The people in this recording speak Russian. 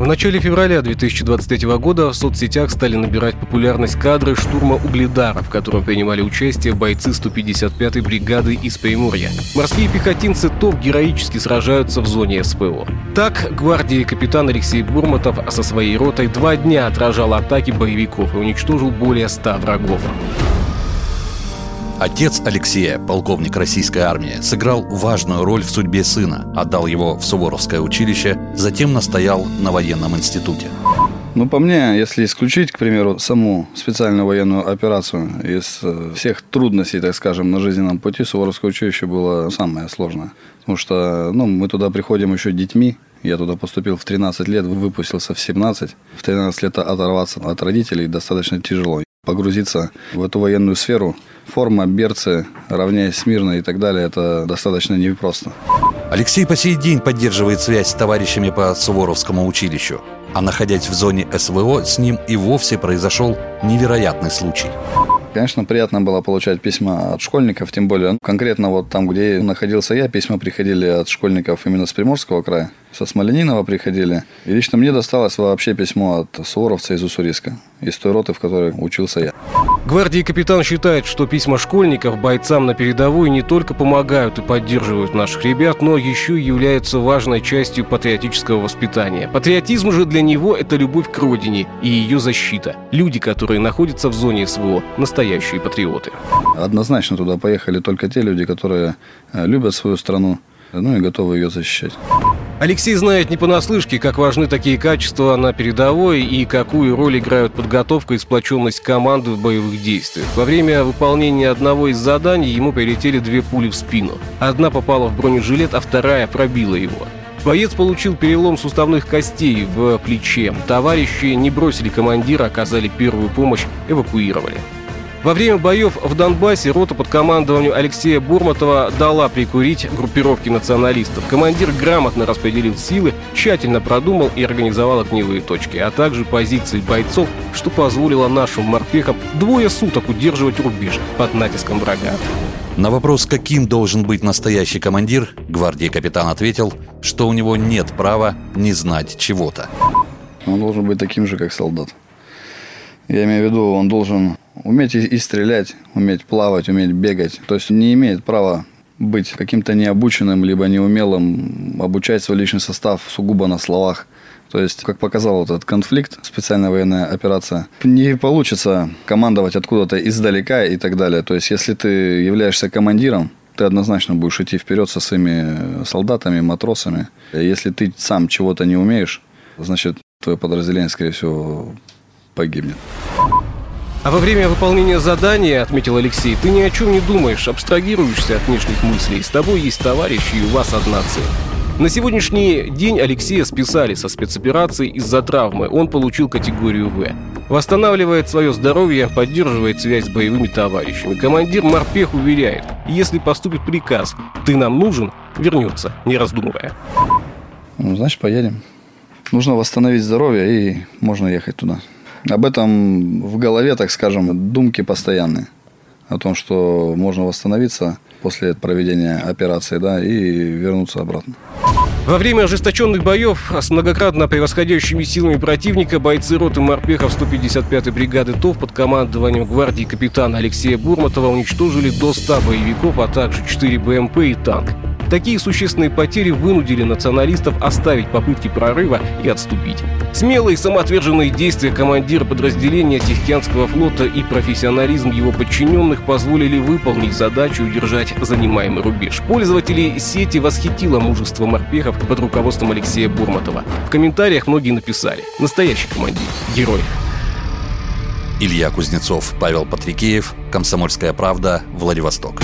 В начале февраля 2023 года в соцсетях стали набирать популярность кадры штурма Угледара, в котором принимали участие бойцы 155-й бригады из Приморья. Морские пехотинцы ТОВ героически сражаются в зоне СПО. Так, гвардии капитан Алексей Бурматов со своей ротой два дня отражал атаки боевиков и уничтожил более 100 врагов. Отец Алексея, полковник российской армии, сыграл важную роль в судьбе сына, отдал его в Суворовское училище, затем настоял на военном институте. Ну, по мне, если исключить, к примеру, саму специальную военную операцию из э, всех трудностей, так скажем, на жизненном пути, Суворовское училище было самое сложное. Потому что ну, мы туда приходим еще детьми, я туда поступил в 13 лет, выпустился в 17. В 13 лет оторваться от родителей достаточно тяжело погрузиться в эту военную сферу. Форма, берцы, равняясь смирно и так далее, это достаточно непросто. Алексей по сей день поддерживает связь с товарищами по Суворовскому училищу. А находясь в зоне СВО, с ним и вовсе произошел невероятный случай. Конечно, приятно было получать письма от школьников, тем более конкретно вот там, где находился я, письма приходили от школьников именно с Приморского края, со Смоленинова приходили. И лично мне досталось вообще письмо от Суворовца из Уссурийска, из той роты, в которой учился я. Гвардии капитан считает, что письма школьников бойцам на передовой не только помогают и поддерживают наших ребят, но еще и являются важной частью патриотического воспитания. Патриотизм же для него – это любовь к родине и ее защита. Люди, которые находятся в зоне СВО – настоящие патриоты. Однозначно туда поехали только те люди, которые э, любят свою страну, ну и готовы ее защищать. Алексей знает не понаслышке, как важны такие качества на передовой и какую роль играют подготовка и сплоченность команды в боевых действиях. Во время выполнения одного из заданий ему прилетели две пули в спину. Одна попала в бронежилет, а вторая пробила его. Боец получил перелом суставных костей в плече. Товарищи не бросили командира, оказали первую помощь, эвакуировали. Во время боев в Донбассе рота под командованием Алексея Бурматова дала прикурить группировки националистов. Командир грамотно распределил силы, тщательно продумал и организовал огневые точки, а также позиции бойцов, что позволило нашим морпехам двое суток удерживать рубеж под натиском врага. На вопрос, каким должен быть настоящий командир, гвардии капитан ответил, что у него нет права не знать чего-то. Он должен быть таким же, как солдат. Я имею в виду, он должен уметь и, стрелять, уметь плавать, уметь бегать. То есть не имеет права быть каким-то необученным, либо неумелым, обучать свой личный состав сугубо на словах. То есть, как показал этот конфликт, специальная военная операция, не получится командовать откуда-то издалека и так далее. То есть, если ты являешься командиром, ты однозначно будешь идти вперед со своими солдатами, матросами. Если ты сам чего-то не умеешь, значит, твое подразделение, скорее всего, погибнет. А во время выполнения задания, отметил Алексей, ты ни о чем не думаешь, абстрагируешься от внешних мыслей. С тобой есть товарищ, и у вас одна цель. На сегодняшний день Алексея списали со спецоперации из-за травмы. Он получил категорию В. Восстанавливает свое здоровье, поддерживает связь с боевыми товарищами. Командир морпех уверяет, если поступит приказ «ты нам нужен», вернется, не раздумывая. Ну, значит, поедем. Нужно восстановить здоровье, и можно ехать туда. Об этом в голове, так скажем, думки постоянные. О том, что можно восстановиться после проведения операции, да, и вернуться обратно. Во время ожесточенных боев с многократно превосходящими силами противника бойцы роты морпехов 155-й бригады ТОВ под командованием гвардии капитана Алексея Бурматова уничтожили до 100 боевиков, а также 4 БМП и танк. Такие существенные потери вынудили националистов оставить попытки прорыва и отступить. Смелые самоотверженные действия командира подразделения Тихоокеанского флота и профессионализм его подчиненных позволили выполнить задачу и удержать занимаемый рубеж. Пользователи сети восхитило мужество морпехов под руководством Алексея Бурматова. В комментариях многие написали «Настоящий командир, герой». Илья Кузнецов, Павел Патрикеев, Комсомольская правда, Владивосток.